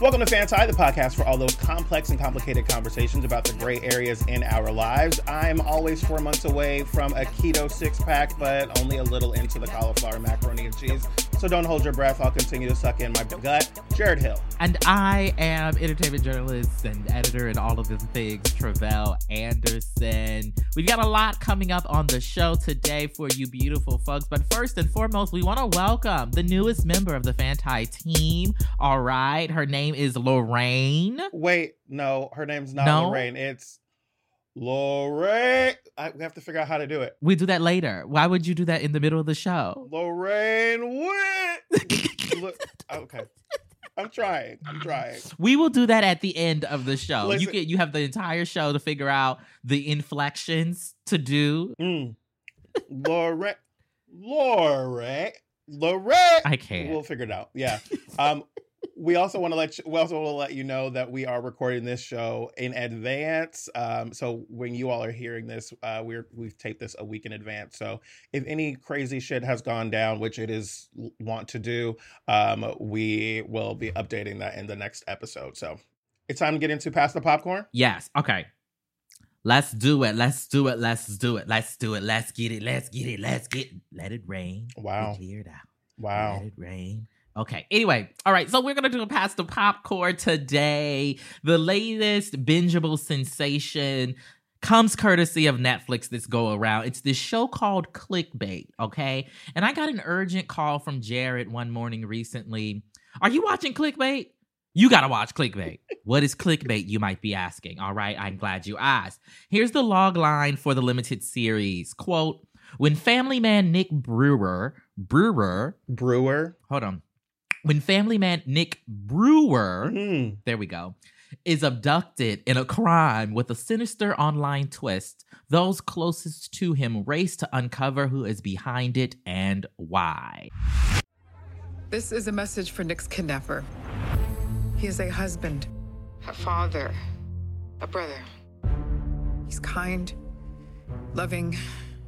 Welcome to Fanti, the podcast for all those complex and complicated conversations about the gray areas in our lives. I'm always four months away from a keto six pack, but only a little into the cauliflower macaroni and cheese. So don't hold your breath. I'll continue to suck in my gut. Jarrett Hill. And I am entertainment journalist and editor and all of the things, Tre'vell Anderson. We've got a lot coming up on the show today for you beautiful folks. But first and foremost, we want to welcome the newest member of the Fanti team. All right. Her name is Lorraine. Wait, no, her name's not No? Lorraine. It's Lorraine. I, we have to figure out how to do it. We do that later. Why would you do that in the middle of the show? Lorraine Witt. Look, okay. I'm trying. I'm trying. We will do that at the end of the show. Listen- you get you have the entire show to figure out the inflections to do. Mm. Lorraine. Lorraine. Lorraine. I can't. We'll figure it out. Yeah. Um, we also want to let you, we also want to let you know that we are recording this show in advance. Um, so when you all are hearing this, uh, we're we've taped this a week in advance. So if any crazy shit has gone down, which it is want to do, um, we will be updating that in the next episode. So it's time to get into past the popcorn. Yes. Okay. Let's do it. Let's do it. Let's do it. Let's do it. Let's get it. Let's get it. Let's get let it rain. Wow. Cleared out. Wow. Let it rain. Okay. Anyway, all right. So we're gonna do a pass the popcorn today. The latest bingeable sensation comes courtesy of Netflix this go around. It's this show called Clickbait. Okay. And I got an urgent call from Jarrett one morning recently. Are you watching Clickbait? You gotta watch Clickbait. what is Clickbait? You might be asking. All right. I'm glad you asked. Here's the log line for the limited series. Quote. When family man Nick Brewer, Brewer, Brewer. hold on. When family man Nick Brewer, Mm. there we go, is abducted in a crime with a sinister online twist, those closest to him race to uncover who is behind it and why. This is a message for Nick's kidnapper. He is a husband, a father, a brother. He's kind, loving,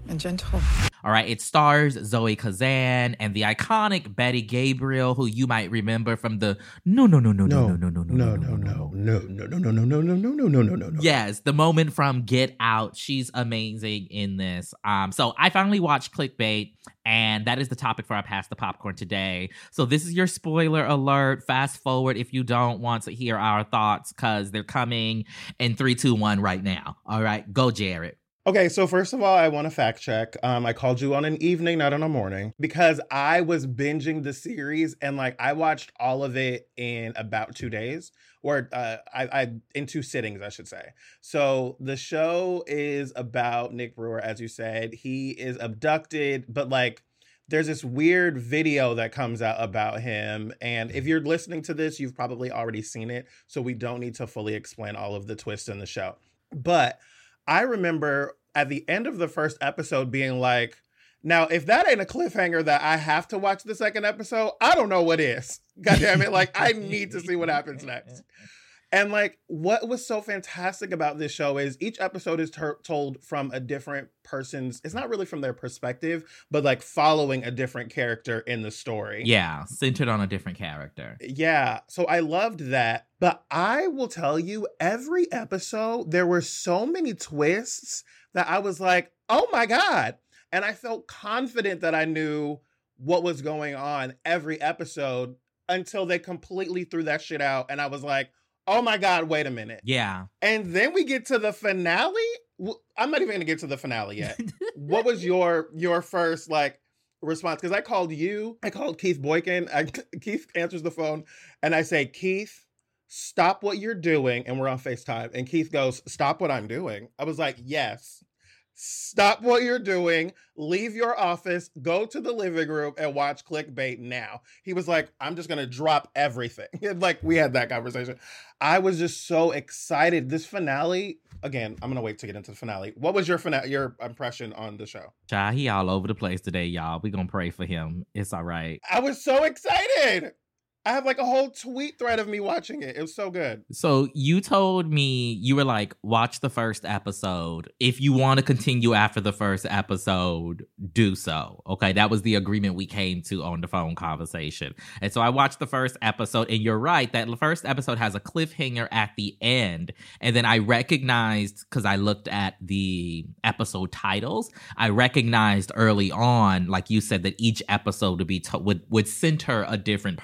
and gentle. All right, it stars Zoe Kazan and the iconic Betty Gabriel, who you might remember from the no no no no no no no no no, no, no, no, no, no, no, no, no, no, no, no, no, no, no, no, no. Yes, the moment from Get Out. She's amazing in this. Um, so I finally watched Clickbait, and that is the topic for our Pass the Popcorn today. So this is your spoiler alert. Fast forward if you don't want to hear our thoughts, because they're coming in three, two, one right now. All right, go, Jarrett. Okay, so first of all, I want to fact check. Um, I called you on an evening, not on a morning, because I was binging the series and like I watched all of it in about two days, or uh, I, I in two sittings, I should say. So the show is about Nick Brewer, as you said. He is abducted, but like there's this weird video that comes out about him. And if you're listening to this, you've probably already seen it. So we don't need to fully explain all of the twists in the show. But I remember at the end of the first episode being like, now, if that ain't a cliffhanger that I have to watch the second episode, I don't know what is. God damn it. Like, I need to see what happens next. And like, what was so fantastic about this show is each episode is ter- told from a different person's. It's not really from their perspective, but like following a different character in the story. Yeah, centered on a different character. Yeah, so I loved that. But I will tell you, every episode, there were so many twists that I was like, oh my God. And I felt confident that I knew what was going on every episode until they completely threw that shit out. And I was like, oh my God, wait a minute. Yeah. And then we get to the finale. I'm not even to get to the finale yet. what was your your first like response? Because I called you, I called Keith Boykin. I, Keith answers the phone, and I say, Keith, stop what you're doing, and we're on Facetime. And Keith goes, stop what I'm doing. I was like, yes. Stop what you're doing, leave your office, go to the living room and watch clickbait now. He was like, I'm just gonna drop everything. like we had that conversation. I was just so excited. This finale, again, I'm gonna wait to get into the finale. What was your finale your impression on the show? Child, he all over the place today, y'all. We gonna pray for him. It's all right. I was so excited. I have like a whole tweet thread of me watching it. It was so good. So you told me you were like, watch the first episode. If you want to continue after the first episode, do so. Okay. That was the agreement we came to on the phone conversation. And so I watched the first episode, and you're right, that the first episode has a cliffhanger at the end. And then I recognized, because I looked at the episode titles, I recognized early on, like you said, that each episode would be t- would would center a different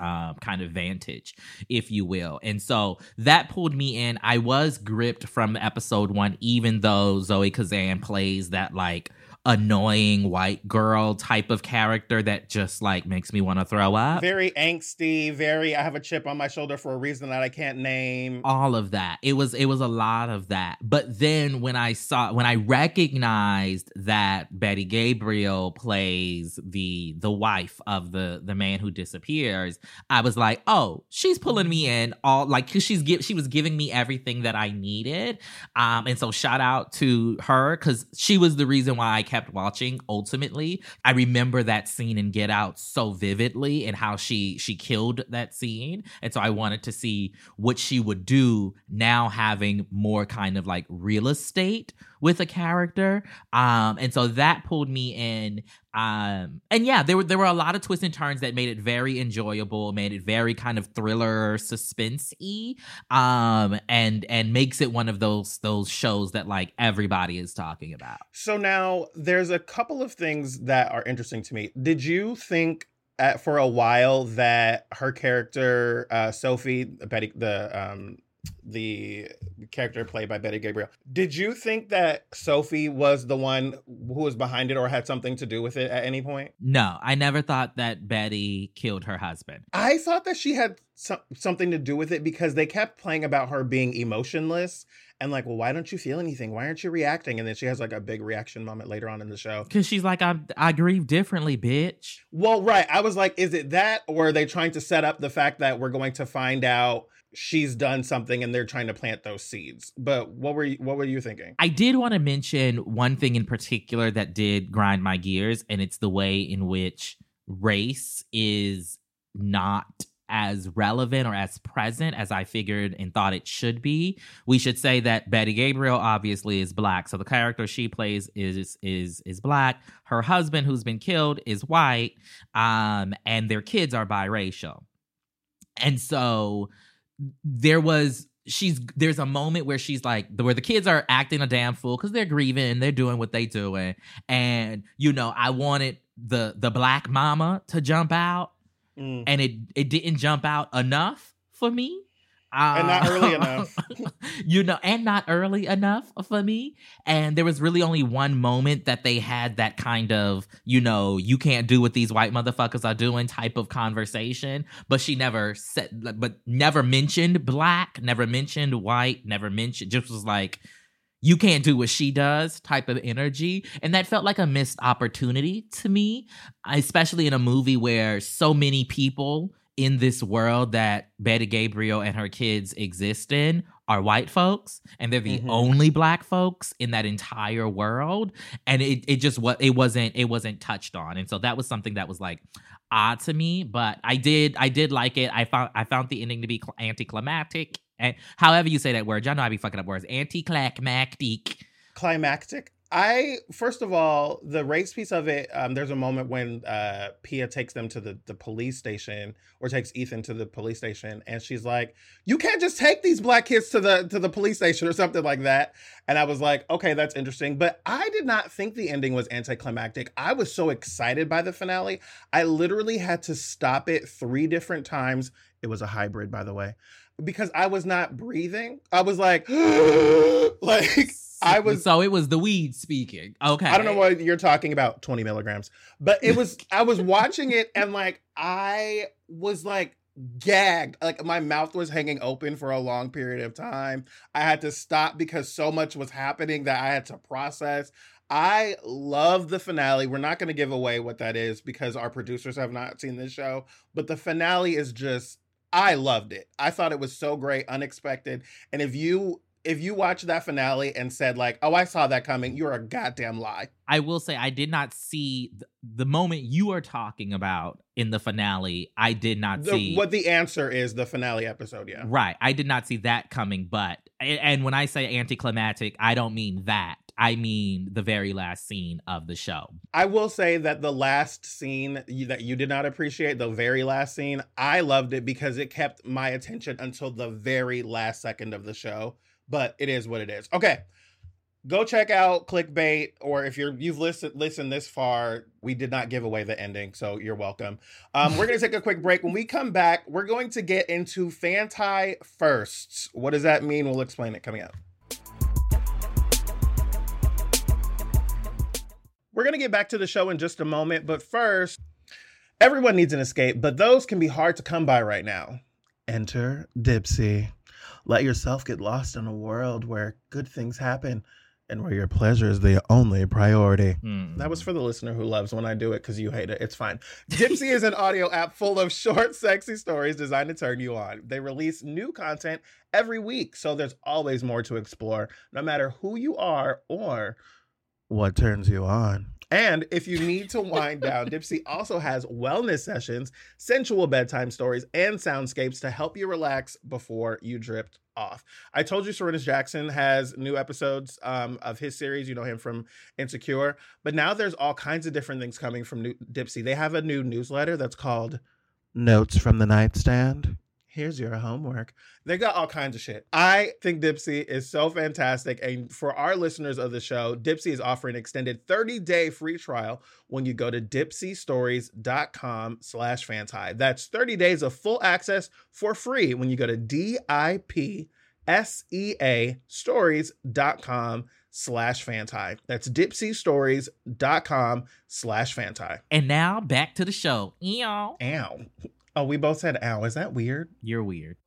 um, kind of vantage, if you will. And so that pulled me in. I was gripped from episode one, even though Zoe Kazan plays that like annoying white girl type of character that just like makes me want to throw up. Very angsty, very I have a chip on my shoulder for a reason that I can't name. All of that. It was it was a lot of that. But then when I saw when I recognized that Betty Gabriel plays the the wife of the the man who disappears, I was like, "Oh, she's pulling me in all like cuz she's give she was giving me everything that I needed." Um and so shout out to her cuz she was the reason why I kept watching ultimately i remember that scene in get out so vividly and how she she killed that scene. And so i wanted to see what she would do now having more kind of like real estate with a character. Um and so that pulled me in um and yeah there were there were a lot of twists and turns that made it very enjoyable made it very kind of thriller suspense-y um and and makes it one of those those shows that like everybody is talking about So now there's a couple of things that are interesting to me. Did you think at, for a while that her character uh, Sophie Betty the um the character played by Betty Gabriel. Did you think that Sophie was the one who was behind it or had something to do with it at any point? no i never thought that betty killed her husband I thought that she had some, something to do with it because they kept playing about her being emotionless and like, well, why don't you feel anything? Why aren't you reacting? And then she has like a big reaction moment later on in the show. because she's like i i grieve differently bitch Well, right. I was like, is it that or are they trying to set up the fact that we're going to find out she's done something and they're trying to plant those seeds? But what were you what were you thinking? I did want to mention one thing in particular that did grind my gears, and it's the way in which race is not as relevant or as present as I figured and thought it should be. We should say that Betty Gabriel obviously is black. So the character she plays is is is black. Her husband who's been killed is white. Um and their kids are biracial. And so there was she's there's a moment where she's like where the kids are acting a damn fool because they're grieving and they're doing what they doing. And you know i wanted the the black mama to jump out. Mm. and it it didn't jump out enough for me And not Uh, early enough. you know and not early enough for me. And there was really only one moment that they had that kind of you know you can't do what these white motherfuckers are doing type of conversation. But she never said but never mentioned black never mentioned white never mentioned just was like you can't do what she does type of energy. And that felt like a missed opportunity to me especially in a movie where so many people in this world that Betty Gabriel and her kids exist in are white folks and they're the Mhm. only black folks in that entire world and it, it just what it wasn't it wasn't touched on and so that was something that was like odd to me but I did I did like it I found I found the ending to be cl- anticlimactic and however you say that word y'all know I be fucking up words anticlimactic climactic. I first of all, the race piece of it. Um, there's a moment when uh, Pia takes them to the the police station, or takes Ethan to the police station, and she's like, "You can't just take these black kids to the to the police station or something like that." And I was like, "Okay, that's interesting," but I did not think the ending was anticlimactic. I was so excited by the finale, I literally had to stop it three different times. It was a hybrid, by the way, because I was not breathing. I was like, like. I was so it was the weed speaking okay I don't know what you're talking about, 20 milligrams. But it was, I was watching it and like, I was like gagged. Like my mouth was hanging open for a long period of time. I had to stop because so much was happening that I had to process. I love the finale. We're not going to give away what that is because our producers have not seen this show, but the finale is just I loved it. I thought it was so great, unexpected. And if you if you watched that finale and said like, "Oh, I saw that coming," you're a goddamn lie. I will say I did not see th- the moment you are talking about in the finale. I did not The- see what the answer is the finale episode. Yeah. Right. I did not see that coming, but and- when I say anticlimactic, I don't mean that. I mean the very last scene of the show. I will say that the last scene you, that you did not appreciate, the very last scene, I loved it because it kept my attention until the very last second of the show. But it is what it is. Okay. Go check out clickbait, or if you're you've listened listened this far, we did not give away the ending, so you're welcome. Um, we're gonna take a quick break. When we come back, we're going to get into Fanti firsts. What does that mean? We'll explain it coming up. We're going to get back to the show in just a moment, but first, everyone needs an escape, but those can be hard to come by right now. Enter Dipsea. Let yourself get lost in a world where good things happen and where your pleasure is the only priority. Hmm. That was for the listener who loves when I do it because you hate it. It's fine. Dipsea is an audio app full of short, sexy stories designed to turn you on. They release new content every week, so there's always more to explore, no matter who you are or what turns you on. And if you need to wind down, Dipsea also has wellness sessions, sensual bedtime stories, and soundscapes to help you relax before you drift off. I told you Sarunas Jackson has new episodes um, of his series. You know him from Insecure. But now there's all kinds of different things coming from new- Dipsea. They have a new newsletter that's called Notes from the Nightstand. Here's your homework. They got all kinds of shit. I think Dipsea is so fantastic. And for our listeners of the show, Dipsea is offering an extended 30-day free trial when you go to dipseastories.com slash fanti. That's 30 days of full access for free when you go to D-I-P-S-E-A stories.com slash fanti. That's dipseastories.com slash fanti. And now back to the show. Ew. Ow. Oh, we both said ow. Is that weird? You're weird.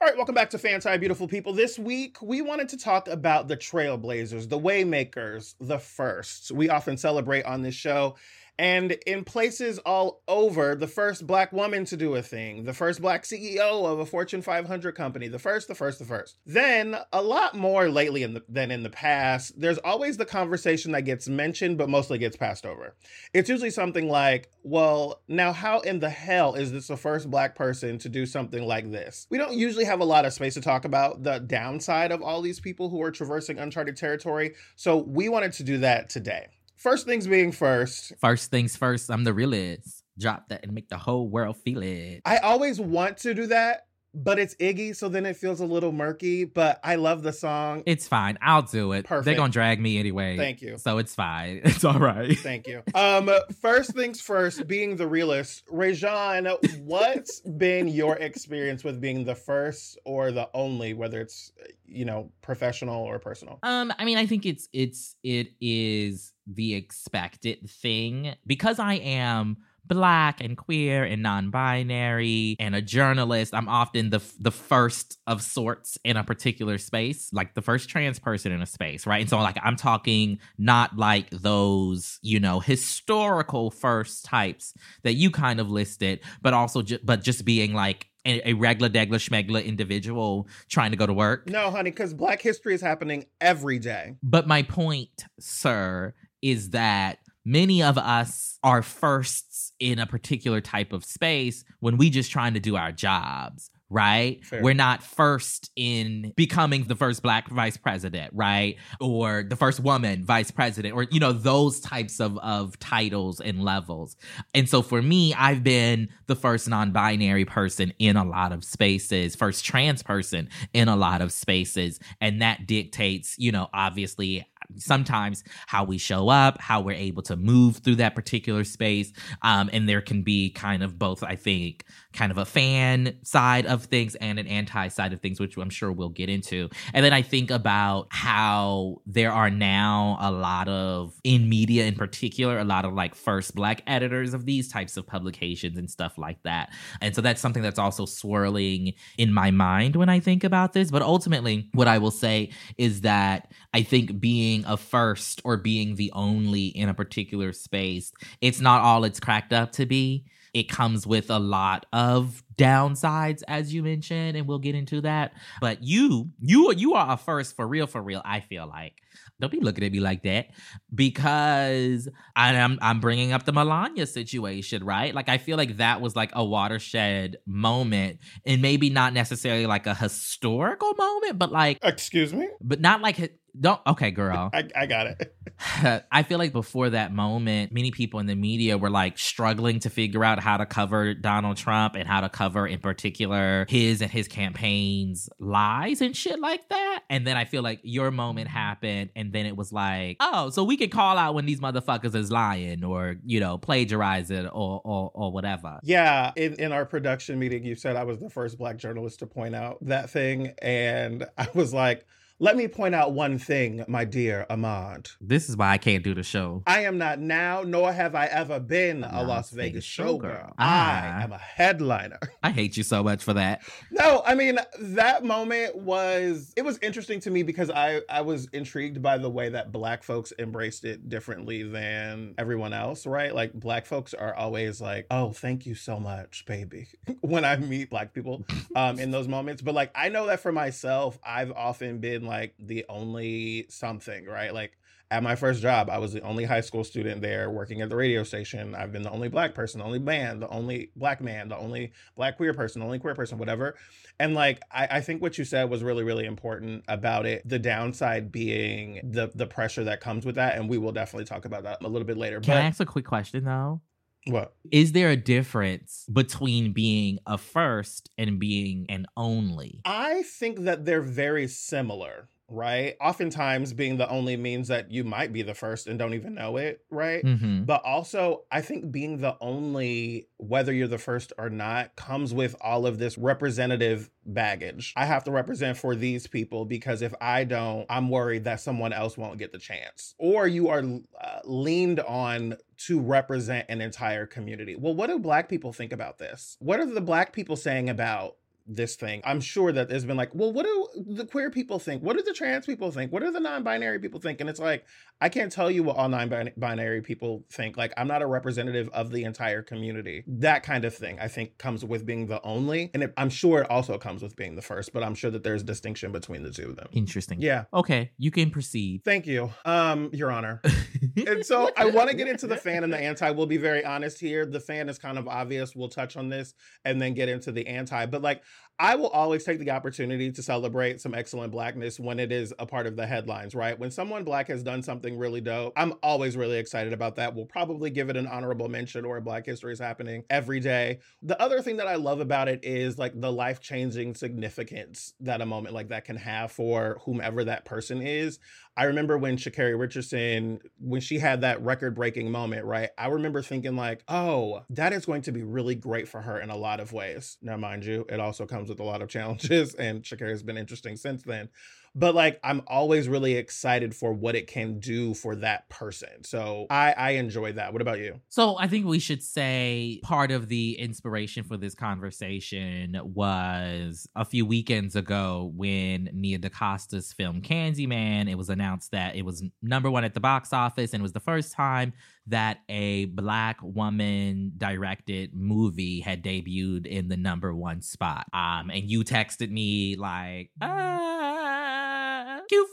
All right, welcome back to Fanti, beautiful people. This week, we wanted to talk about the trailblazers, the waymakers, the firsts. We often celebrate on this show. And in places all over, the first black woman to do a thing, the first black CEO of a Fortune 500 company, the first, the first, the first. Then, a lot more lately in the, than in the past, there's always the conversation that gets mentioned, but mostly gets passed over. It's usually something like, well, now how in the hell is this the first black person to do something like this? We don't usually have a lot of space to talk about the downside of all these people who are traversing uncharted territory, so we wanted to do that today. First things being first, First things first, I'm the realist. Drop that and make the whole world feel it. I always want to do that, but it's Iggy, so then it feels a little murky, but I love the song. It's fine. I'll do it. Perfect. They're gonna drag me anyway. Thank you. So it's fine. It's all right. Thank you. Um, first things first, being the realist, Rajan, what's been your experience with being the first or the only, whether it's you know professional or personal? Um, I mean, I think it's it's it is the expected thing. Because I am black and queer and non-binary and a journalist i'm often the the first of sorts in a particular space like the first trans person in a space right? And so like i'm talking not like those you know historical first types that you kind of listed but also ju- but just being like a, a regular degla schmegla individual trying to go to work. No, honey, because Black History is happening every day. but my point, sir, is that many of us are firsts in a particular type of space when we just trying to do our jobs. Right? Fair. We're not first in becoming the first black vice president, right? Or the first woman vice president, or, you know, those types of, of titles and levels. And so for me, I've been the first non binary person in a lot of spaces, first trans person in a lot of spaces. And that dictates, you know, obviously sometimes how we show up, how we're able to move through that particular space. Um, and there can be kind of both, I think, kind of a fan side of things and an anti side of things, which I'm sure we'll get into. And then I think about how there are now a lot of, in media in particular, a lot of like first black editors of these types of publications and stuff like that. And so that's something that's also swirling in my mind when I think about this. But ultimately, what I will say is that I think being a first or being the only in a particular space, it's not all it's cracked up to be. it comes with a lot of downsides as you mentioned and we'll get into that but you you you are a first for real for real i feel like don't be looking at me like that because I'm I'm bringing up the Melania situation, right? Like I feel like that was like a watershed moment, and maybe not necessarily like a historical moment, but like excuse me, but not like don't okay, girl. I, I got it. I feel like before that moment, many people in the media were like struggling to figure out how to cover Donald Trump and how to cover, in particular, his and his campaign's lies and shit like that. And then I feel like your moment happened, and then it was like, oh, so we can call out when these motherfuckers is lying or you know plagiarize it or or, or whatever. Yeah, in in our production meeting, you said I was the first black journalist to point out that thing, and I was like let me point out one thing, my dear Ahmad. This is why I can't do the show. I am not now, nor have I ever been a Las Vegas, Vegas showgirl. I am a headliner. I hate you so much for that. No, I mean that moment was it was interesting to me because I I was intrigued by the way that black folks embraced it differently than everyone else, right? Like black folks are always like, "Oh, thank you so much, baby." when I meet black people um in those moments, but like I know that for myself, I've often been like the only something, right? Like at my first job, I was the only high school student there working at the radio station. I've been the only black person, the only man, the only black man, the only black queer person, the only queer person, whatever. And like I, I think what you said was really, really important about it. The downside being the the pressure that comes with that. And we will definitely talk about that a little bit later. Can but, I ask a quick question though? What? Is there a difference between being a first and being an only? I think that they're very similar right? Oftentimes, being the only means that you might be the first and don't even know it, right? Mm-hmm. But also, I think being the only, whether you're the first or not, comes with all of this representative baggage. I have to represent for these people because if I don't, I'm worried that someone else won't get the chance. Or you are uh, leaned on to represent an entire community. Well, what do Black people think about this? What are the Black people saying about this thing. I'm sure that there's been like, well, what do the queer people think? What do the trans people think? What do the non-binary people think? And it's like, I can't tell you what all non-binary people think. Like, I'm not a representative of the entire community. That kind of thing, I think, comes with being the only, and it, I'm sure it also comes with being the first. But I'm sure that there's distinction between the two of them. Interesting. Yeah. Okay, you can proceed. Thank you, um, Your Honor. and so I want to get into the fan and the anti. We'll be very honest here. The fan is kind of obvious. We'll touch on this and then get into the anti. But like, I will always take the opportunity to celebrate some excellent blackness when it is a part of the headlines, right? When someone black has done something really dope, I'm always really excited about that. We'll probably give it an honorable mention or a Black History is happening every day. The other thing that I love about it is like the life changing significance that a moment like that can have for whomever that person is. I remember when Sha'Carri Richardson, when she had that record breaking moment, right? I remember thinking, like, oh, that is going to be really great for her in a lot of ways. Now, mind you, it also comes with a lot of challenges, and Sha'Carri's been interesting since then but like I'm always really excited for what it can do for that person. So I I enjoy that. What about you? So I think we should say part of the inspiration for this conversation was a few weekends ago when Nia DaCosta's film Candyman. It was announced that it was number one at the box office, and it was the first time that a black woman directed movie had debuted in the number one spot. Um, and you texted me like, ah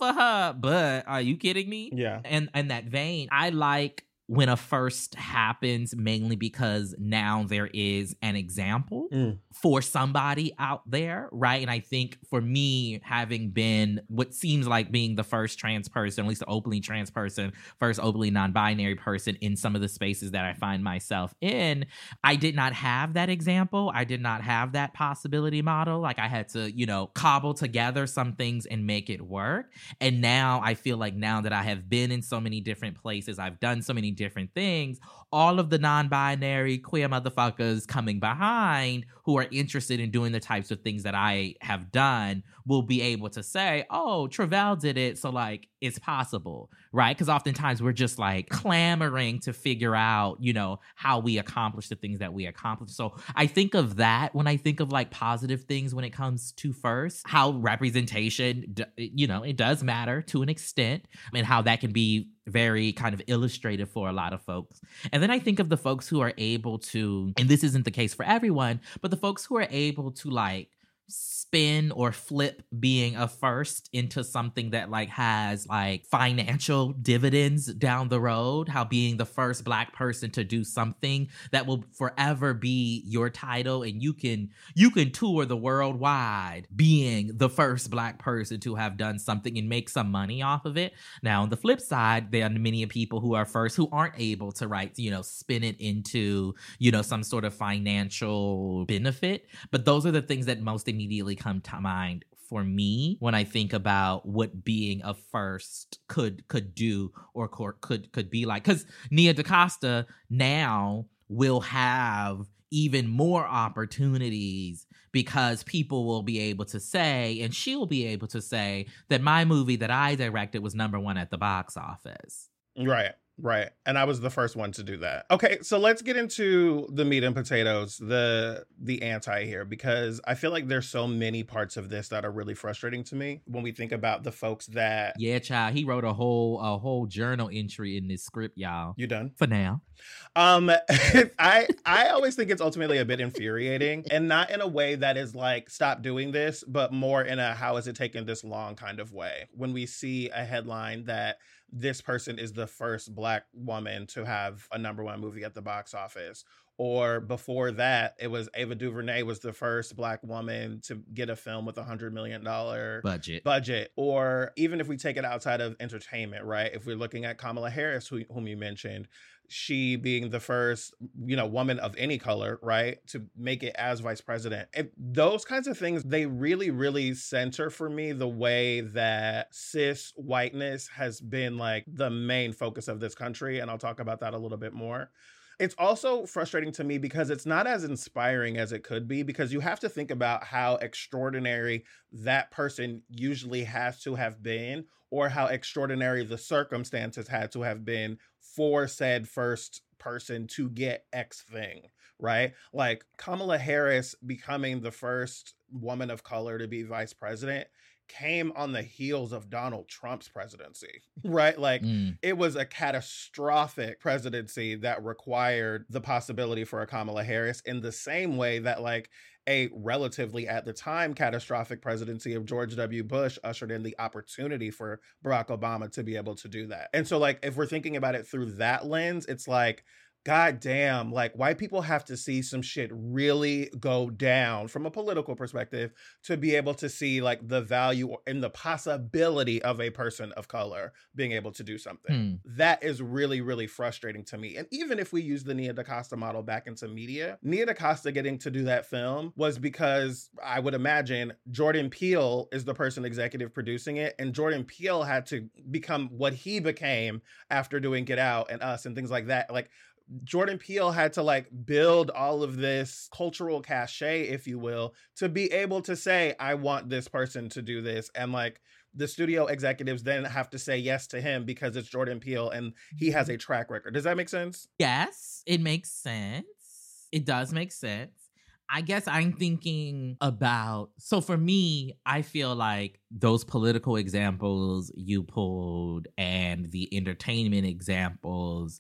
for her, but are you kidding me? Yeah. And in that vein, I like when a first happens mainly because now there is an example mm. for somebody out there, right? And I think for me, having been what seems like being the first trans person, at least the openly trans person, first openly non binary person in some of the spaces that I find myself in, I did not have that example. I did not have that possibility model. Like I had to, you know, cobble together some things and make it work. And now I feel like now that I have been in so many different places, I've done so many different things, all of the non-binary queer motherfuckers coming behind who are interested in doing the types of things that I have done will be able to say, "Oh, Tre'vell did it, so like it's possible." Right? Cuz oftentimes we're just like clamoring to figure out, you know, how we accomplish the things that we accomplish. So, I think of that when I think of like positive things when it comes to first, how representation, you know, it does matter to an extent and how that can be very kind of illustrative for a lot of folks. And then I think of the folks who are able to, and this isn't the case for everyone, but the folks who are able to like spin or flip being a first into something that like has like financial dividends down the road how being the first black person to do something that will forever be your title and you can you can tour the world wide being the first black person to have done something and make some money off of it. Now on the flip side there are many people who are first who aren't able to write you know spin it into you know some sort of financial benefit but those are the things that most immediately come to mind for me when I think about what being a first could could do or could could be like. Because Nia DaCosta now will have even more opportunities because people will be able to say, and she'll be able to say, that my movie that I directed was number one at the box office. Right. Right. And I was the first one to do that. Okay, so let's get into the meat and potatoes, the the anti here because I feel like there's so many parts of this that are really frustrating to me when we think about the folks that Yeah, child, he wrote a whole a whole journal entry in this script, y'all. You done? For now. Um I I always think it's ultimately a bit infuriating and not in a way that is like stop doing this, but more in a how is it taking this long kind of way. When we see a headline that this person is the first black woman to have a number one movie at the box office. Or before that, it was Ava DuVernay was the first black woman to get a film with a hundred million dollar budget. Budget. Or even if we take it outside of entertainment, right? If we're looking at Kamala Harris, who, whom you mentioned, she being the first, you know, woman of any color, right, to make it as vice president. It, those kinds of things, they really, really center for me the way that cis whiteness has been like the main focus of this country. And I'll talk about that a little bit more. It's also frustrating to me because it's not as inspiring as it could be because you have to think about how extraordinary that person usually has to have been or how extraordinary the circumstances had to have been for said first person to get X thing, right? Like Kamala Harris becoming the first woman of color to be vice president came on the heels of Donald Trump's presidency, right? Like mm. it was a catastrophic presidency that required the possibility for a Kamala Harris in the same way that like a relatively at the time catastrophic presidency of George W. Bush ushered in the opportunity for Barack Obama to be able to do that. And so like if we're thinking about it through that lens, it's like God damn, like white people have to see some shit really go down from a political perspective to be able to see like the value and the possibility of a person of color being able to do something. Hmm. That is really, really frustrating to me. And even if we use the Nia DaCosta model back into media, Nia DaCosta getting to do that film was because I would imagine Jordan Peele is the person executive producing it. And Jordan Peele had to become what he became after doing Get Out and Us and things like that. Like, Jordan Peele had to like build all of this cultural cachet, if you will, to be able to say, I want this person to do this. And like the studio executives then have to say yes to him because it's Jordan Peele and he has a mm-hmm. track record. Does that make sense? Yes, it makes sense. It does make sense. I guess I'm thinking about so for me, I feel like those political examples you pulled and the entertainment examples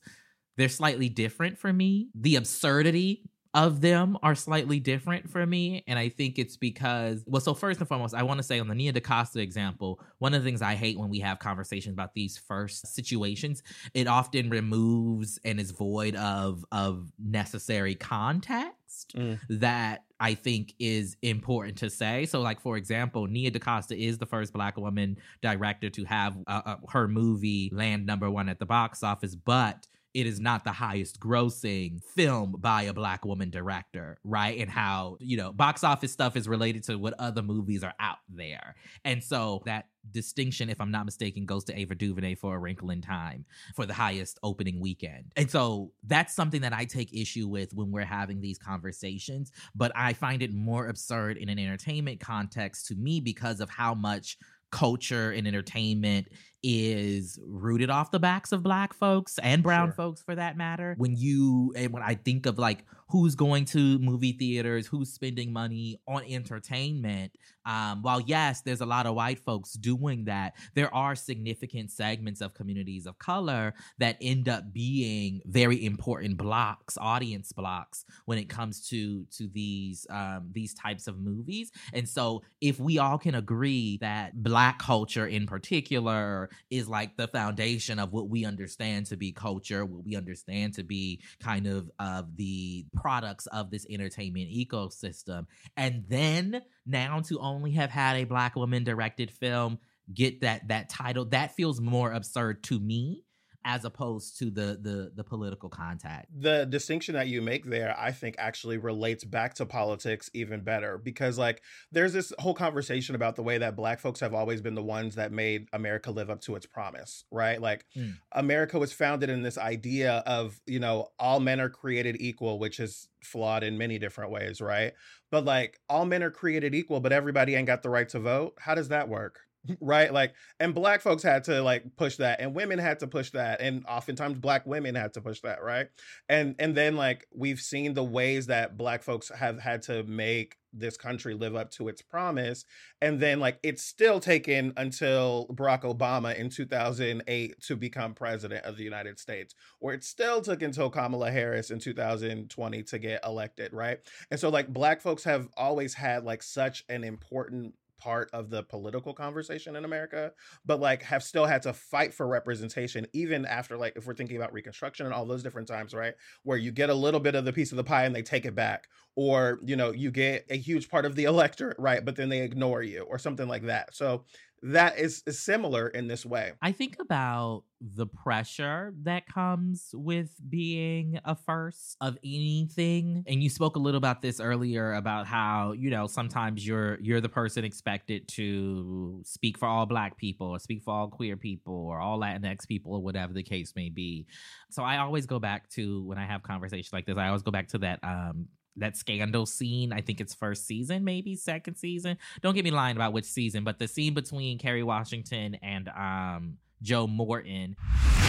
they're slightly different for me. The absurdity of them are slightly different for me. And I think it's because, well, so first and foremost, I want to say on the Nia DaCosta example, one of the things I hate when we have conversations about these first situations, it often removes and is void of of necessary context mm. that I think is important to say. So, like for example, Nia DaCosta is the first Black woman director to have uh, uh, her movie land number one at the box office, but it is not the highest grossing film by a black woman director, right? And how, you know, box office stuff is related to what other movies are out there. And so that distinction, if I'm not mistaken, goes to Ava DuVernay for A Wrinkle in Time for the highest opening weekend. And so that's something that I take issue with when we're having these conversations. But I find it more absurd in an entertainment context to me because of how much culture and entertainment is rooted off the backs of black folks and brown Sure. folks for that matter. When you and when I think of like who's going to movie theaters, who's spending money on entertainment, um, while yes, there's a lot of white folks doing that, there are significant segments of communities of color that end up being very important blocks, audience blocks, when it comes to to these um, these types of movies. And so, if we all can agree that Black culture, in particular, is like the foundation of what we understand to be culture, what we understand to be kind of of the products of this entertainment ecosystem, and then now to only have had a black woman directed film get that that title that feels more absurd to me as opposed to the the the political contact. The distinction that you make there i think actually relates back to politics even better because like there's this whole conversation about the way that black folks have always been the ones that made america live up to its promise right? Like Mm. america was founded in this idea of you know all men are created equal which is flawed in many different ways right? But like all men are created equal but everybody ain't got the right to vote? How does that work right? Like and black folks had to like push that and women had to push that and oftentimes black women had to push that right? And and then like we've seen the ways that black folks have had to make this country live up to its promise and then like it's still taken until barack obama in 2008 to become president of the united states or it still took until kamala harris in 2020 to get elected right? And so like black folks have always had like such an important part of the political conversation in America, but like have still had to fight for representation even after like if we're thinking about reconstruction and all those different times, right? Where you get a little bit of the piece of the pie and they take it back or you know, you get a huge part of the electorate, right, but then they ignore you or something like that. So that is, similar in this way. I think about the pressure that comes with being a first of anything. And you spoke a little about this earlier about how, you know, sometimes you're you're the person expected to speak for all black people or speak for all queer people or all Latinx people or whatever the case may be. So I always go back to when I have conversations like this, I always go back to that um that scandal scene. I think it's first season, maybe second season. Don't get me lying about which season, but the scene between Kerry Washington and um Joe Morton.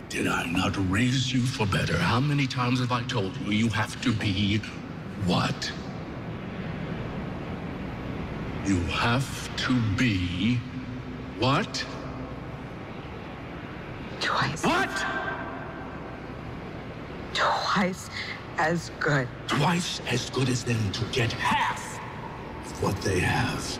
Did I not raise you for better? How many times have I told you you have to be what? You have to be what? Twice. What? Twice as good. Twice as good as them to get half of what they have.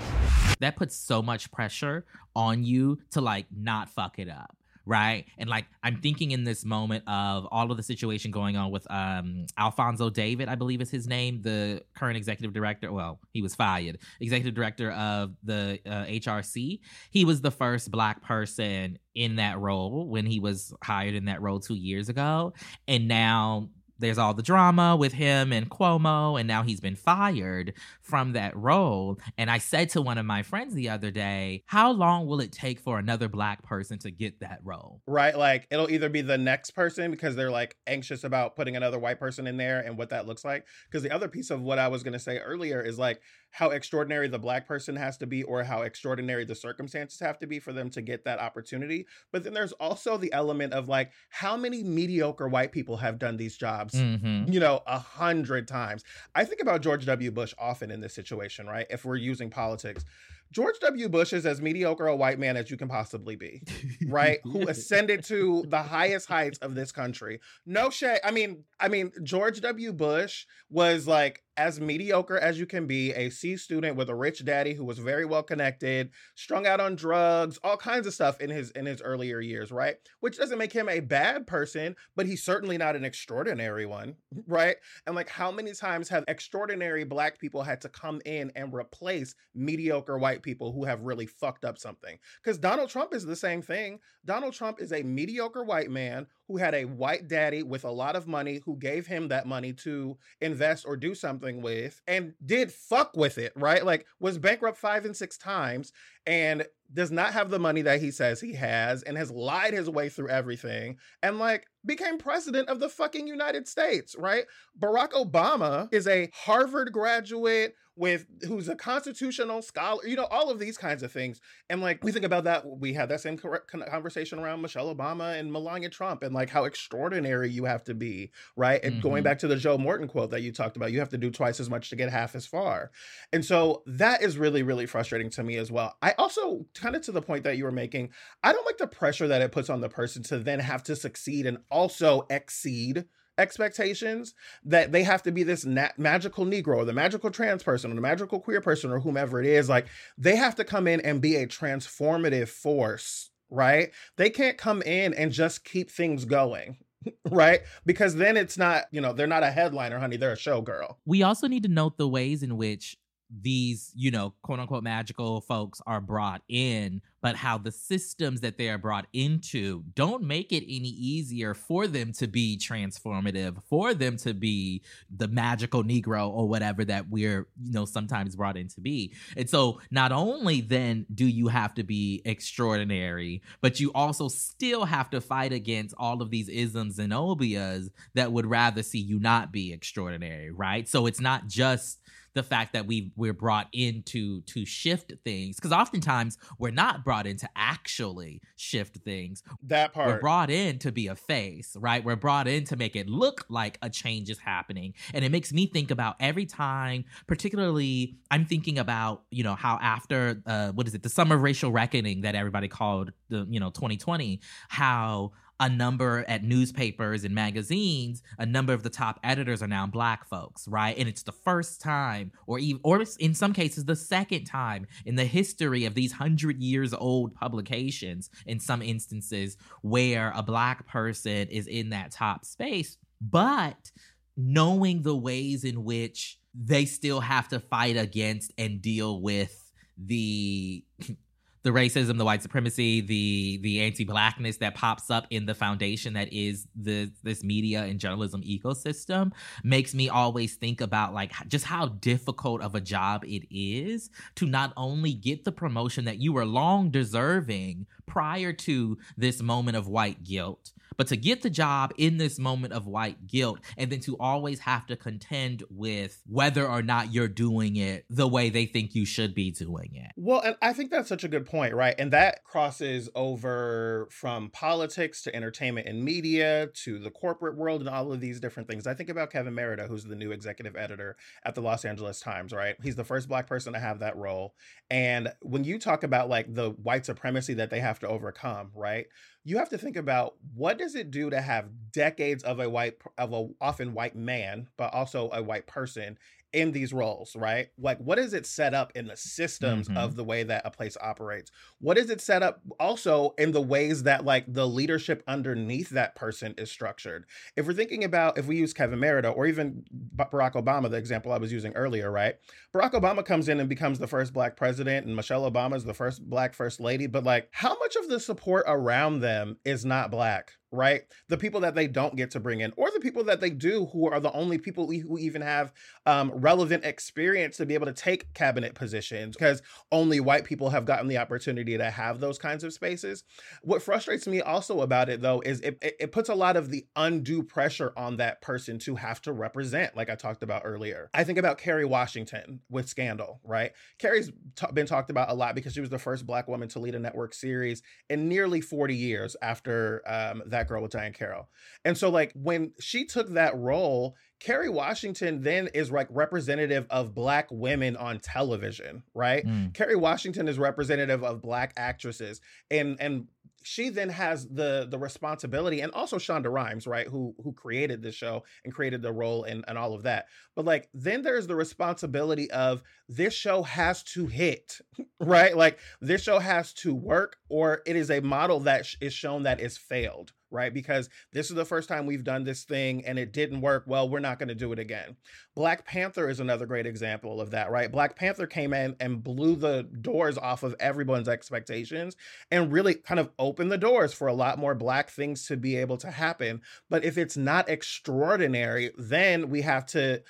That puts so much pressure on you to like not fuck it up. Right. And like I'm thinking in this moment of all of the situation going on with um Alfonso David, I believe is his name, the current executive director. Well, he was fired, executive director of the uh, HRC. He was the first black person in that role when he was hired in that role two years ago. And now there's all the drama with him and Cuomo, and now he's been fired from that role. And I said to one of my friends the other day, How long will it take for another black person to get that role? Right? Like it'll either be the next person because they're like anxious about putting another white person in there and what that looks like. Because the other piece of what I was going to say earlier is like how extraordinary the black person has to be or how extraordinary the circumstances have to be for them to get that opportunity. But then there's also the element of like how many mediocre white people have done these jobs Mm-hmm. you know, a hundred times. I think about George W. Bush often in this situation, right? If we're using politics, George W. Bush is as mediocre a white man as you can possibly be, right? Who ascended to the highest heights of this country. No shade. I mean, I mean, George W. Bush was like as mediocre as you can be, a C student with a rich daddy who was very well connected, strung out on drugs, all kinds of stuff in his in his earlier years, right? Which doesn't make him a bad person, but he's certainly not an extraordinary one, right? And like how many times have extraordinary black people had to come in and replace mediocre white people who have really fucked up something? Cuz Donald Trump is the same thing. Donald Trump is a mediocre white man who had a white daddy with a lot of money who gave him that money to invest or do something with and did fuck with it, right? Like was bankrupt 5 and 6 times and does not have the money that he says he has and has lied his way through everything and like became president of the fucking United States, right? Barack Obama is a Harvard graduate with who's a constitutional scholar, you know, all of these kinds of things. And like we think about that, we had that same conversation around Michelle Obama and Melania Trump and like how extraordinary you have to be, right? And mm-hmm. going back to the Joe Morton quote that you talked about, you have to do twice as much to get half as far. And so that is really, really frustrating to me as well. I also, kind of to the point that you were making, I don't like the pressure that it puts on the person to then have to succeed and also exceed expectations that they have to be this magical Negro or the magical trans person or the magical queer person or whomever it is. Like they have to come in and be a transformative force, right? They can't come in and just keep things going. right? Because then it's not, you know, they're not a headliner, honey. They're a showgirl. We also need to note the ways in which these, you know, quote unquote magical folks are brought in, but how the systems that they are brought into don't make it any easier for them to be transformative, for them to be the magical Negro or whatever that we're, you know, sometimes brought in to be. And so not only then do you have to be extraordinary, but you also still have to fight against all of these isms and obias that would rather see you not be extraordinary, right? So it's not just the fact that we we're brought in to to shift things because oftentimes we're not brought in to actually shift things. That part. we're brought in to be a face right? We're brought in to make it look like a change is happening. And it makes me think about every time particularly i'm thinking about you know how after uh what is it? The summer of racial reckoning that everybody called the you know 2020 how a number at newspapers and magazines, a number of the top editors are now black folks, right? And it's the first time, or even, or in some cases, the second time in the history of these hundred years old publications, in some instances, where a black person is in that top space. But knowing the ways in which they still have to fight against and deal with the the racism, the white supremacy, the the anti-blackness that pops up in the foundation that is the this media and journalism ecosystem makes me always think about like just how difficult of a job it is to not only get the promotion that you were long deserving prior to this moment of white guilt but to get the job in this moment of white guilt and then to always have to contend with whether or not you're doing it the way they think you should be doing it. Well, and I think that's such a good point, right? And that crosses over from politics to entertainment and media to the corporate world and all of these different things. I think about Kevin Merida, who's the new executive editor at the Los Angeles Times, right? He's the first black person to have that role. And when you talk about like the white supremacy that they have to overcome, right? You have to think about what does it do to have decades of a white of a often white man but also a white person in these roles, right? Like, what is it set up in the systems mm-hmm. of the way that a place operates? What is it set up also in the ways that, like, the leadership underneath that person is structured? If we're thinking about, if we use Kevin Merida or even Barack Obama, the example I was using earlier, right? Barack Obama comes in and becomes the first black president, and Michelle Obama is the first black first lady, but like, how much of the support around them is not black? Right? The people that they don't get to bring in, or the people that they do, who are the only people who even have um, relevant experience to be able to take cabinet positions, because only white people have gotten the opportunity to have those kinds of spaces. What frustrates me also about it, though, is it, it, it puts a lot of the undue pressure on that person to have to represent, like I talked about earlier. I think about Kerry Washington with Scandal, right? Kerry's t- been talked about a lot because she was the first black woman to lead a network series in nearly 40 years after um, that that girl with Diahann Carroll. And so like when she took that role, Kerry Washington then is like representative of black women on television, right? Mm. Kerry Washington is representative of black actresses and and she then has the the responsibility and also Shonda Rhimes, right, who who created the show and created the role and, and all of that. But like then there's the responsibility of this show has to hit, right? Like this show has to work or it is a model that is shown that is failed right? Because this is the first time we've done this thing and it didn't work. Well, we're not going to do it again. Black Panther is another great example of that, right? Black Panther came in and blew the doors off of everyone's expectations and really kind of opened the doors for a lot more Black things to be able to happen. But if it's not extraordinary, then we have to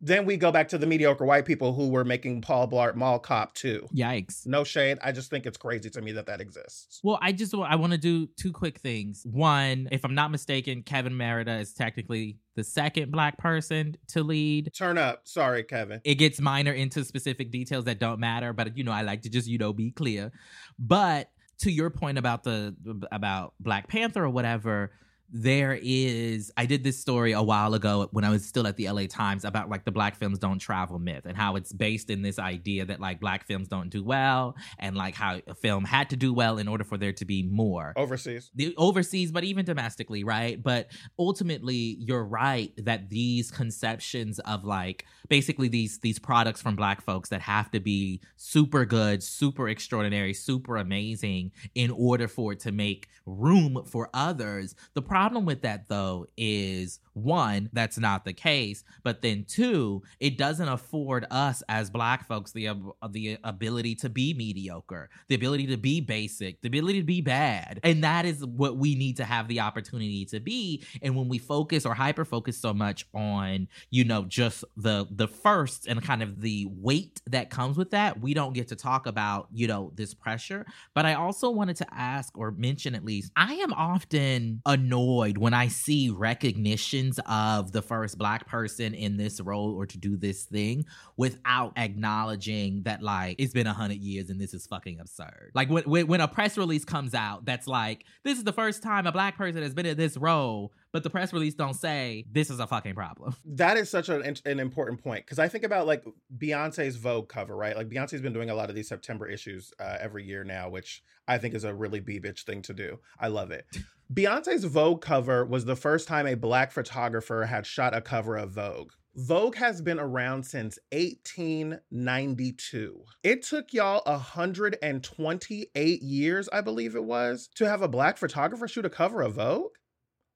then we go back to the mediocre white people who were making Paul Blart Mall Cop too. Yikes. No shade. I just think it's crazy to me that that exists. Well, I just I want to do two quick things. One, if I'm not mistaken, Kevin Merida is technically the second black person to lead. Turn up. Sorry, Kevin. It gets minor into specific details that don't matter, but you know, I like to just, you know, be clear. But to your point about the about Black Panther or whatever, there is i did this story a while ago when i was still at the la times about like the black films don't travel myth and how it's based in this idea that like black films don't do well and like how a film had to do well in order for there to be more. Overseas. The overseas but even domestically right? But ultimately you're right that these conceptions of like basically these these products from black folks that have to be super good super extraordinary super amazing in order for it to make room for others the problem problem with that though is one, that's not the case, but then two, it doesn't afford us as black folks the the ability to be mediocre, the ability to be basic, the ability to be bad. And that is what we need to have the opportunity to be. And when we focus or hyper focus so much on, you know, just the the first and kind of the weight that comes with that, we don't get to talk about, you know, this pressure. But I also wanted to ask or mention at least, I am often annoyed when I see of the first black person in this role or to do this thing without acknowledging that like it's been a hundred years and this is fucking absurd. Like when, when a press release comes out that's like this is the first time a black person has been in this role but the press release don't say this is a fucking problem. That is such an, an important point because I think about like Beyonce's Vogue cover, right? Like Beyonce's been doing a lot of these September issues uh, every year now, which I think is a really b bitch thing to do. I love it. Beyonce's Vogue cover was the first time a black photographer had shot a cover of Vogue. Vogue has been around since 1892. It took y'all 128 years, I believe it was, to have a black photographer shoot a cover of Vogue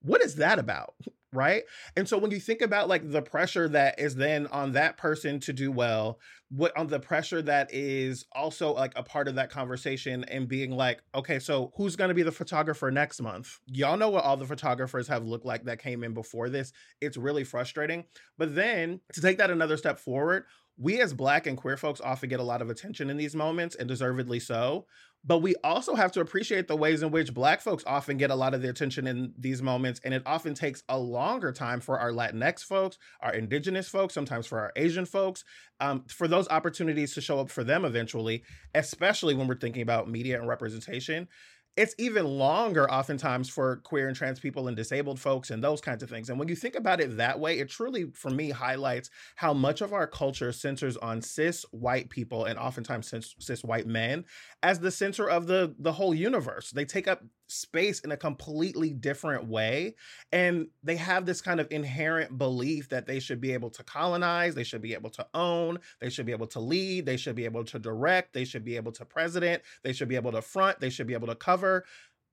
what is that about? Right. And so when you think about like the pressure that is then on that person to do well, what on the pressure that is also like a part of that conversation and being like, okay, so who's going to be the photographer next month? Y'all know what all the photographers have looked like that came in before this. It's really frustrating. But then to take that another step forward, we as black and queer folks often get a lot of attention in these moments and deservedly so but we also have to appreciate the ways in which black folks often get a lot of the attention in these moments and it often takes a longer time for our latinx folks our indigenous folks sometimes for our asian folks um, for those opportunities to show up for them eventually especially when we're thinking about media and representation it's even longer oftentimes for queer and trans people and disabled folks and those kinds of things. And when you think about it that way, it truly, for me, highlights how much of our culture centers on cis white people and oftentimes cis, cis white men as the center of the the whole universe. They take up space in a completely different way. And they have this kind of inherent belief that they should be able to colonize, they should be able to own, they should be able to lead, they should be able to direct, they should be able to president, they should be able to front, they should be able to cover.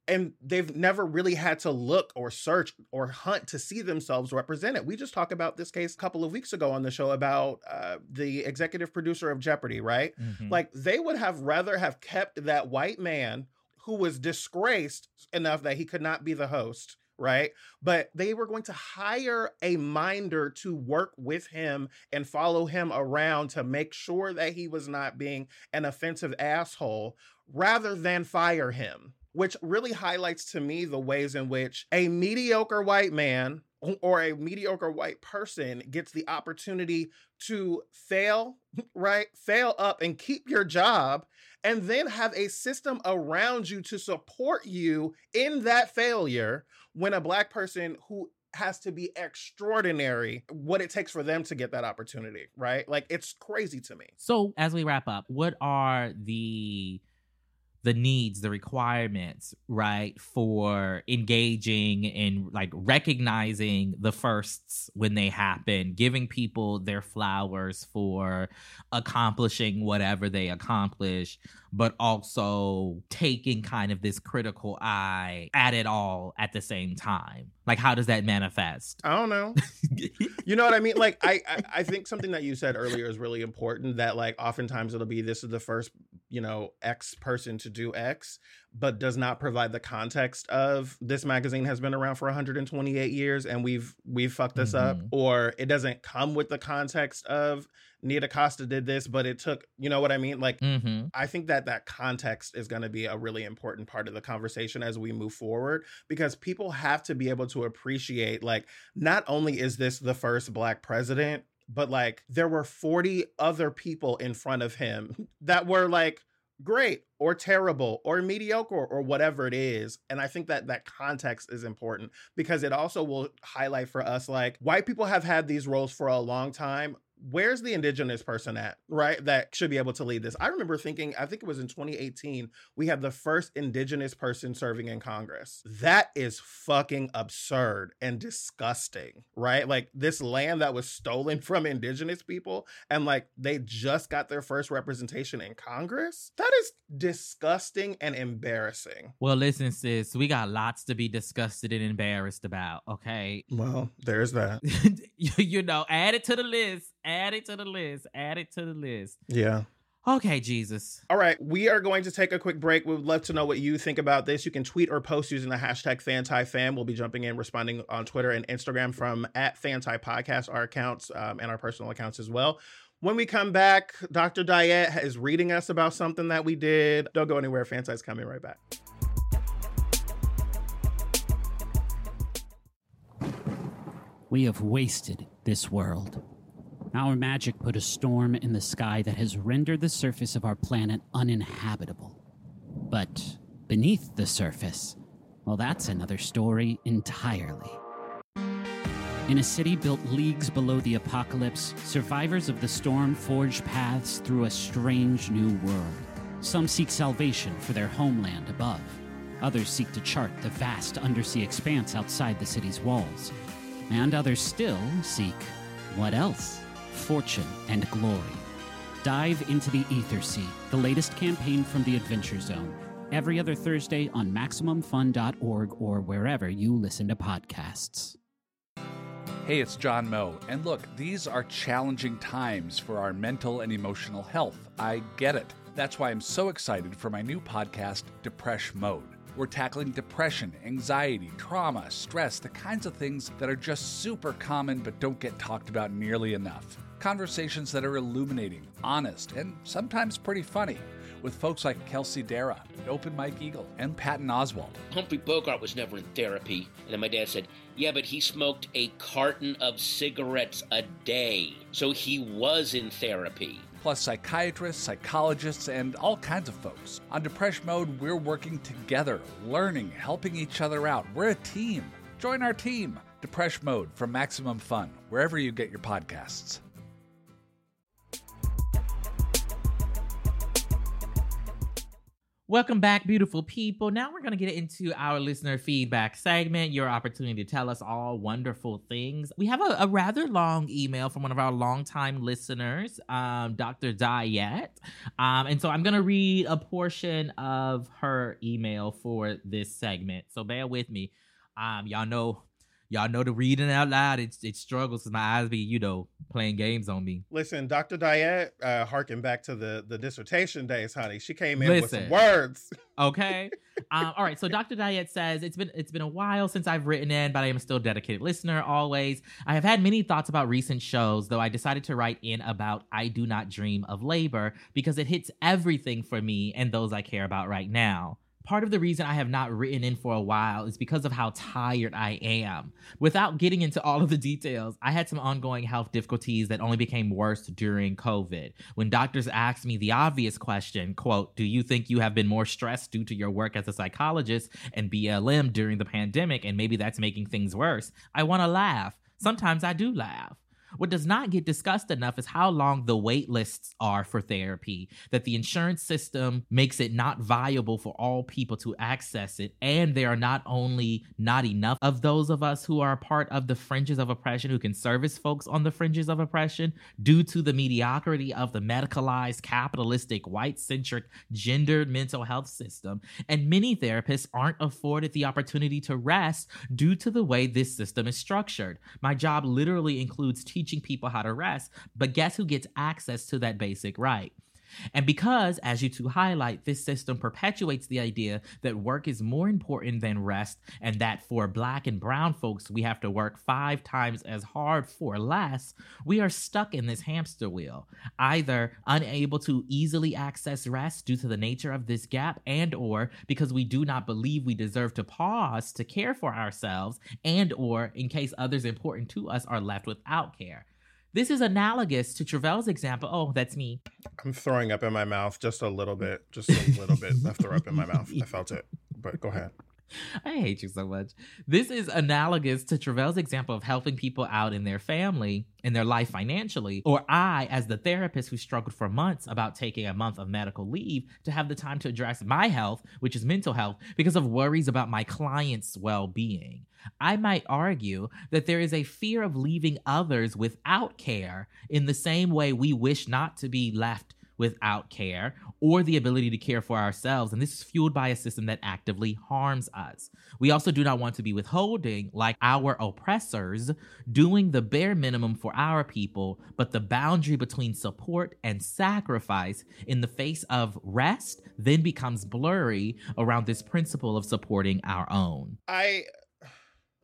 And they've never really had to look or search or hunt to see themselves represented. We just talked about this case a couple of weeks ago on the show about uh, the executive producer of Jeopardy, right? Mm-hmm. Like they would have rather have kept that white man who was disgraced enough that he could not be the host right? But they were going to hire a minder to work with him and follow him around to make sure that he was not being an offensive asshole rather than fire him, which really highlights to me the ways in which a mediocre white man or a mediocre white person gets the opportunity to fail, right? Fail up and keep your job and then have a system around you to support you in that failure when a black person who has to be extraordinary what it takes for them to get that opportunity, right? Like it's crazy to me. So, as we wrap up, what are the the needs, the requirements, right, for engaging in like recognizing the firsts when they happen, giving people their flowers for accomplishing whatever they accomplish, but also taking kind of this critical eye at it all at the same time. Like, how does that manifest? I don't know. you know what I mean? Like, I, I I think something that you said earlier is really important. That like oftentimes it'll be this is the first you know X person to do X, but does not provide the context of this magazine has been around for 128 years and we've we've fucked this up, Mhm. or it doesn't come with the context of Nita Costa did this, but it took you know what I mean? Like Mm-hmm. I think that that context is going to be a really important part of the conversation as we move forward because people have to be able to appreciate like not only is this the first black president but like there were 40 other people in front of him that were like great or terrible or mediocre or whatever it is and i think that that context is important because it also will highlight for us like white people have had these roles for a long time where's the indigenous person at right that should be able to lead this? I remember thinking i think it was in 2018 we had the first indigenous person serving in congress. That is fucking absurd and disgusting right? Like this land that was stolen from indigenous people and like they just got their first representation in congress? That is disgusting and embarrassing. Well, listen, sis, we got lots to be disgusted and embarrassed about, okay? well there's that. You, you know, add it to the list, add it to the list, add it to the list. yeah Okay, Jesus. All right, we are going to take a quick break. We would love to know what you think about this. You can tweet or post using the hashtag FantiFam. We'll be jumping in, responding on Twitter and Instagram from at Fanti Podcast, our accounts um, and our personal accounts as well. When we come back, Dr. Diet is reading us about something that we did. Don't go anywhere. Fanti's coming right back. We have wasted this world. Our magic put a storm in the sky that has rendered the surface of our planet uninhabitable. But beneath the surface, well, that's another story entirely. In a city built leagues below the apocalypse, survivors of the storm forge paths through a strange new world. Some seek salvation for their homeland above. Others seek to chart the vast undersea expanse outside the city's walls. And others still seek what else? Fortune and glory. Dive into the Ethersea, the latest campaign from the Adventure Zone. Every other Thursday on MaximumFun.org or wherever you listen to podcasts. Hey, it's John Moe. And look, these are challenging times for our mental and emotional health. I get it. That's why I'm so excited for my new podcast, Depression Mode. We're tackling depression, anxiety, trauma, stress, the kinds of things that are just super common but don't get talked about nearly enough. Conversations that are illuminating, honest, and sometimes pretty funny. With folks like Kelsey Darragh, Open Mike Eagle, and Patton Oswalt. Humphrey Bogart was never in therapy. And then my dad said, Yeah, but he smoked a carton of cigarettes a day. So he was in therapy. Plus psychiatrists, psychologists, and all kinds of folks. On Depression Mode, we're working together, learning, helping each other out. We're a team. Join our team. Depression Mode from Maximum Fun, wherever you get your podcasts. Welcome back, beautiful people. Now we're going to get into our listener feedback segment, your opportunity to tell us all wonderful things. We have a, a rather long email from one of our longtime listeners, um, Dr. Diet. Um, and so I'm going to read a portion of her email for this segment. So bear with me. Um, y'all know. Y'all know the reading out loud. It's it struggles because my eyes be, you know, playing games on me. Listen, Dr. Diet, uh, harken back to the, the dissertation days, honey. She came in with Listen. some words. Okay. um, all right. So Dr. Diet says it's been it's been a while since I've written in, but I am still a dedicated listener always. I have had many thoughts about recent shows, though I decided to write in about I Do Not Dream of Labor because it hits everything for me and those I care about right now. Part of the reason I have not written in for a while is because of how tired I am. Without getting into all of the details, I had some ongoing health difficulties that only became worse during COVID. When doctors asked me the obvious question, quote, "Do you think you have been more stressed due to your work as a psychologist and BLM during the pandemic and maybe that's making things worse?" I want to laugh. Sometimes I do laugh. What does not get discussed enough is how long the wait lists are for therapy, that the insurance system makes it not viable for all people to access it. And there are not only not enough of those of us who are part of the fringes of oppression who can service folks on the fringes of oppression due to the mediocrity of the medicalized, capitalistic, white centric, gendered mental health system. And many therapists aren't afforded the opportunity to rest due to the way this system is structured. My job literally includes teaching people how to rest, but guess who gets access to that basic right? And because, as you two highlight, this system perpetuates the idea that work is more important than rest, and that for black and brown folks, we have to work five times as hard for less, we are stuck in this hamster wheel, either unable to easily access rest due to the nature of this gap, and or because we do not believe we deserve to pause to care for ourselves, and or in case others important to us are left without care. This is analogous to Tre'vell's example. Oh, that's me. I'm throwing up in my mouth just a little bit, just a little bit. I throw up in my mouth. I felt it, but go ahead. I hate you so much. This is analogous to Tre'vell's example of helping people out in their family, in their life financially, or I, as the therapist who struggled for months about taking a month of medical leave to have the time to address my health, which is mental health, because of worries about my client's well being. I might argue that there is a fear of leaving others without care in the same way we wish not to be left without care or the ability to care for ourselves. And this is fueled by a system that actively harms us. We also do not want to be withholding, like our oppressors, doing the bare minimum for our people, but the boundary between support and sacrifice in the face of rest then becomes blurry around this principle of supporting our own. I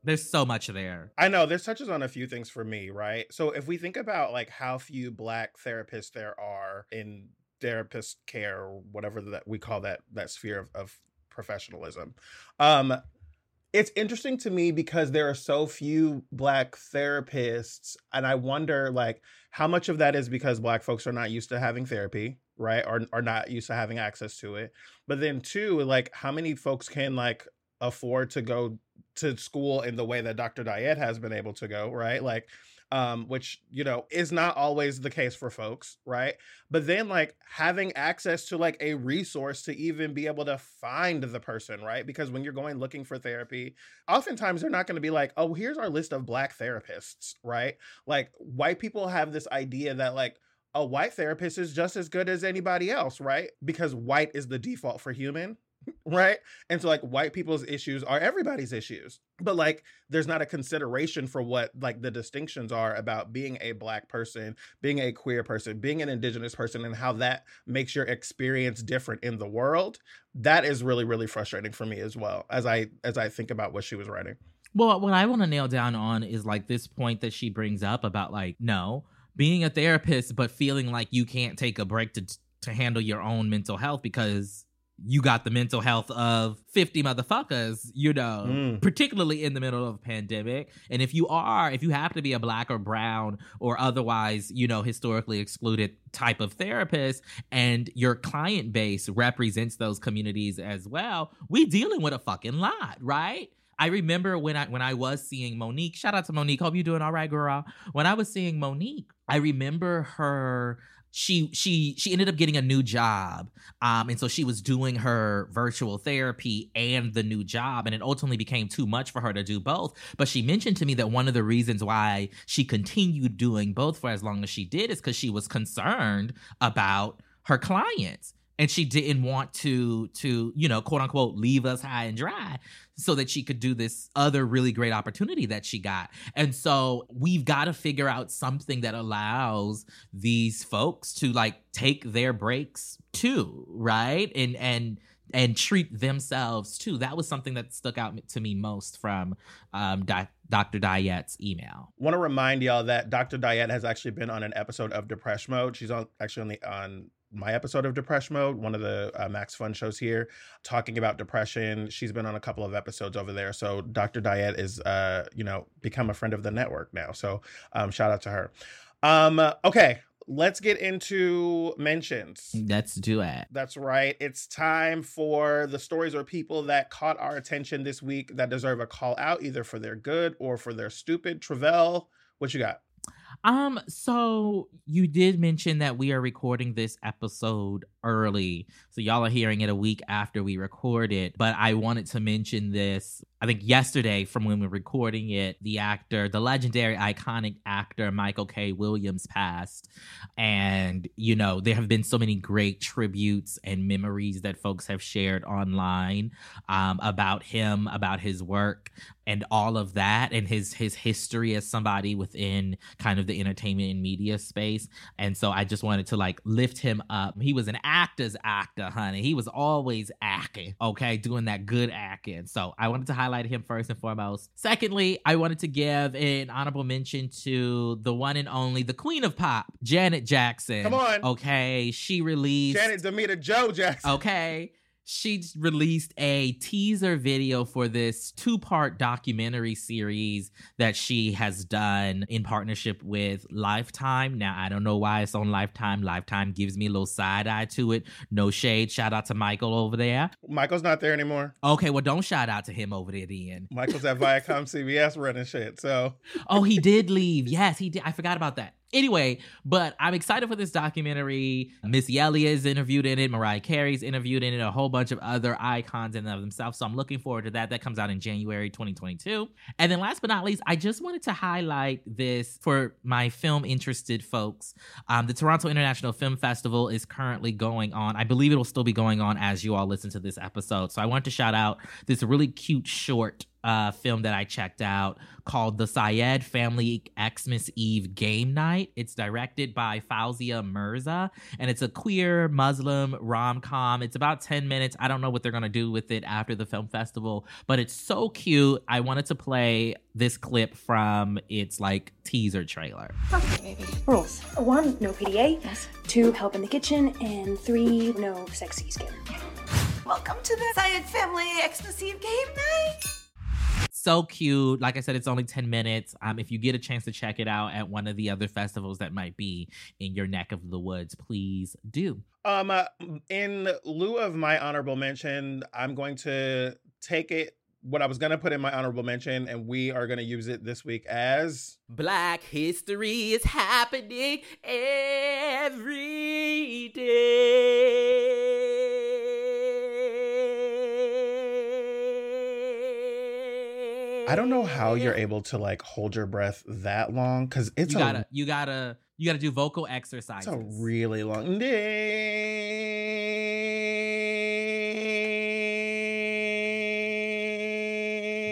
there's so much there. I know this touches on a few things for me, right? So if we think about like how few black therapists there are in therapist care or whatever that we call that that sphere of, of professionalism. Um it's interesting to me because there are so few black therapists and I wonder like how much of that is because black folks are not used to having therapy, right? Or are not used to having access to it. But then two, like how many folks can like afford to go to school in the way that Dr. Diet has been able to go, right? Like, um, which you know is not always the case for folks, right? But then like having access to like a resource to even be able to find the person, right? Because when you're going looking for therapy, oftentimes they're not going to be like, oh, here's our list of black therapists, right? Like white people have this idea that like a white therapist is just as good as anybody else, right? Because white is the default for human, right? And so like white people's issues are everybody's issues. But like there's not a consideration for what like the distinctions are about being a black person, being a queer person, being an indigenous person and how that makes your experience different in the world. That is really really frustrating for me as well as I as I think about what she was writing. Well, what I want to nail down on is like this point that she brings up about like no, being a therapist but feeling like you can't take a break to to handle your own mental health because you got the mental health of 50 motherfuckers, you know, mm. particularly in the middle of a pandemic. And if you are, if you happen to be a black or brown or otherwise, you know, historically excluded type of therapist and your client base represents those communities as well, we dealing with a fucking lot, right? I remember when I when I was seeing Monique. Shout out to Monique. Hope you doing all right, girl. When I was seeing Monique, I remember her she she she ended up getting a new job um and so she was doing her virtual therapy and the new job and it ultimately became too much for her to do both. But she mentioned to me that one of the reasons why she continued doing both for as long as she did is because she was concerned about her clients and she didn't want to to you know quote unquote leave us high and dry so that she could do this other really great opportunity that she got and so we've got to figure out something that allows these folks to like take their breaks too right and and and treat themselves too that was something that stuck out to me most from um, Di- Dr. Diet's email. Want to remind y'all that Dr. Diet has actually been on an episode of Depression Mode. She's on actually on the on my episode of Depression Mode, one of the uh, Max Fun shows here, talking about depression. She's been on a couple of episodes over there. So Dr. Diet is, uh, you know, become a friend of the network now. So um, shout out to her. Um, okay, let's get into mentions. Let's do it. That's right. It's time for the stories or people that caught our attention this week that deserve a call out, either for their good or for their stupid. Tre'vell, what you got? Um, so you did mention that we are recording this episode early. So y'all are hearing it a week after we record it. But I wanted to mention this. I think yesterday from when we were recording it, the actor, the legendary iconic actor Michael K. Williams passed. And, you know, there have been so many great tributes and memories that folks have shared online um, about him, about his work and all of that and his his history as somebody within kind of the entertainment and media space. And so i just wanted to like lift him up. He was an actor's actor honey. He was always acting okay? Doing that good acting. So i wanted to highlight him first and foremost. Secondly i wanted to give an honorable mention to the one and only the queen of pop janet jackson. Come on. okay she released Janet Damita Jo Jackson. Okay. She released a teaser video for this two part documentary series that she has done in partnership with Lifetime. Now, I don't know why it's on Lifetime. Lifetime gives me a little side eye to it. No shade. Shout out to Michael over there. Michael's not there anymore. Okay, well, don't shout out to him over there then. Michael's at Viacom CBS running shit. So Oh, he did leave. Yes, he did. I forgot about that. Anyway, but I'm excited for this documentary. Missy Elliott is interviewed in it. Mariah Carey's interviewed in it. A whole bunch of other icons in and of themselves. So I'm looking forward to that. That comes out in January 2022. And then last but not least, I just wanted to highlight this for my film interested folks. Um, the Toronto International Film Festival is currently going on. I believe it will still be going on as you all listen to this episode. So I want to shout out this really cute short uh, film that I checked out called The Syed Family Xmas Eve Game Night. It's directed by Fawzia Mirza, and it's a queer Muslim rom com. It's about 10 minutes. I don't know what they're going to do with it after the film festival, but it's so cute. I wanted to play this clip from its like teaser trailer. Okay, baby. Rules. One, no PDA. Yes. Two, help in the kitchen. And three, no sexy skin. Welcome to the Syed Family Xmas Eve Game Night. So cute. Like I said, it's only 10 minutes. Um, if you get a chance to check it out at one of the other festivals that might be in your neck of the woods, please do. Um, uh, in lieu of my honorable mention, I'm going to take it what I was gonna put in my honorable mention, and we are gonna use it this week as Black history is happening every day. I don't know how you're able to like hold your breath that long because it's you gotta you gotta you gotta do vocal exercises. it's a really long day.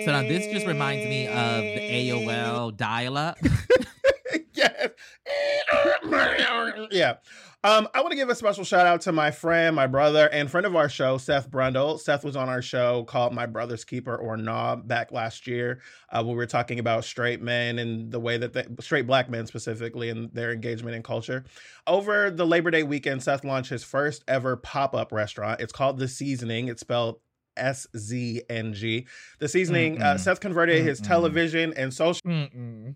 So now this just reminds me of the AOL dial-up. yes. yeah. Um, I want to give a special shout out to my friend, my brother, and friend of our show, Seth Brundle. Seth was on our show called My Brother's Keeper or Knob back last year, uh, when we were talking about straight men and the way that they, straight black men specifically and their engagement in culture. Over the Labor Day weekend, Seth launched his first ever pop up restaurant. It's called The Seasoning. It's spelled S Z N G. The Seasoning. Uh, Seth converted his Mm-mm. television and social. Mm-mm.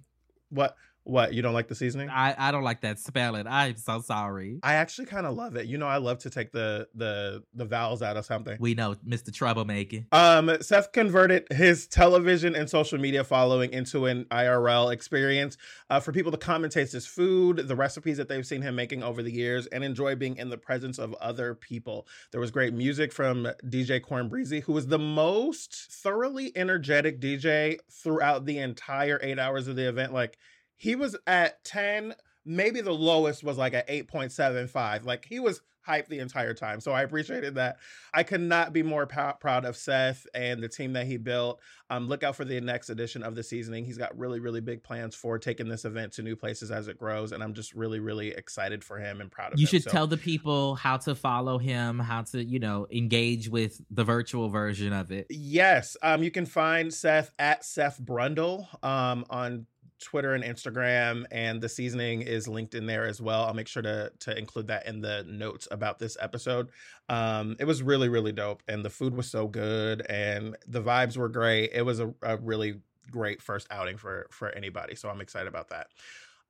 What? What? You don't like the seasoning? I, I don't like that spelling. I'm so sorry. I actually kind of love it. You know, I love to take the the the vowels out of something. We know Mr. Troublemaking. Um, Seth converted his television and social media following into an IRL experience uh, for people to come and taste his food, the recipes that they've seen him making over the years, and enjoy being in the presence of other people. There was great music from DJ Corn Breezy, who was the most thoroughly energetic DJ throughout the entire eight hours of the event. Like, he was at 10 maybe the lowest was like at 8.75 like he was hyped the entire time so i appreciated that i could not be more pr- proud of seth and the team that he built um, look out for the next edition of the seasoning he's got really really big plans for taking this event to new places as it grows and i'm just really really excited for him and proud of him. You him should So- tell the people how to follow him, how to, you know, engage with the virtual version of it. Yes. Um, you can find Seth at Seth Brundle um, on Twitter and Instagram, and the seasoning is linked in there as well. I'll make sure to to include that in the notes about this episode. Um, it was really really dope, and the food was so good, and the vibes were great. It was a, a really great first outing for for anybody, so I'm excited about that.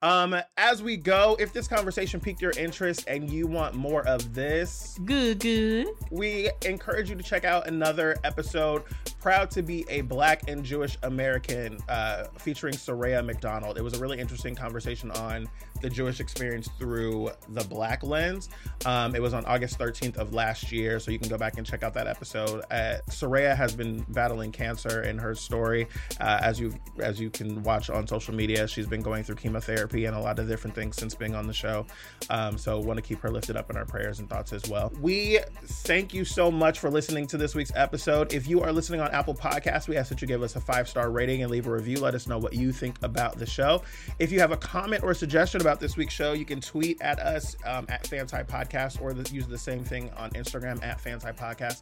Um, as we go, if this conversation piqued your interest and you want more of this, good, good, we encourage you to check out another episode. Proud to be a Black and Jewish American, uh, featuring Soraya McDonald. It was a really interesting conversation on the Jewish experience through the Black lens. Um, it was on August 13th of last year, so you can go back and check out that episode. Uh, Soraya has been battling cancer in her story, uh, as you as you can watch on social media. She's been going through chemotherapy and a lot of different things since being on the show. Um, so want to keep her lifted up in our prayers and thoughts as well. We thank you so much for listening to this week's episode. If you are listening on Apple Podcasts, we ask that you give us a five star rating and leave a review. Let us know what you think about the show. If you have a comment or suggestion about this week's show, you can tweet at us um, at Fanti Podcast or the, use the same thing on Instagram at Fanti Podcast.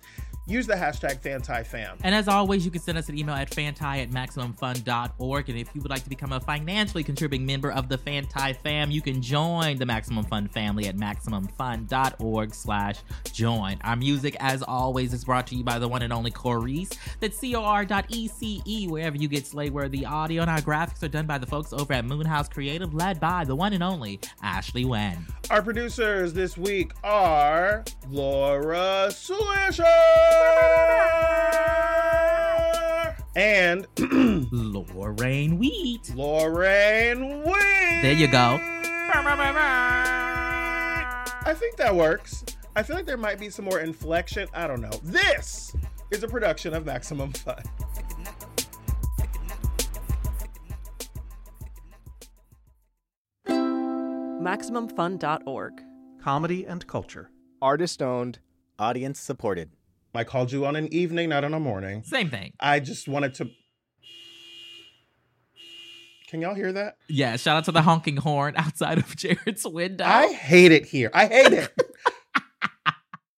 Use the hashtag FantiFam. And as always, you can send us an email at fanti at maximumfun.org. And if you would like to become a financially contributing member of the Fanti fam, you can join the Maximum Fun family at maximumfun.org slash join. Our music, as always, is brought to you by the one and only Corece. That's C-O-R.E-C-E, wherever you get Slayworthy audio. And our graphics are done by the folks over at Moonhouse Creative, led by the one and only Ashley Wen. Our producers this week are Laura Swisher and Lorraine Wheat. Lorraine Wheat. There you go. I think that works. I feel like there might be some more inflection. I don't know. This is a production of Maximum Fun. MaximumFun.org. Comedy and culture. Artist owned, audience supported. I called you on an evening, not on a morning. Same thing. I just wanted to. Can y'all hear that? Yeah, shout out to the honking horn outside of Jarrett's window. I hate it here. I hate it.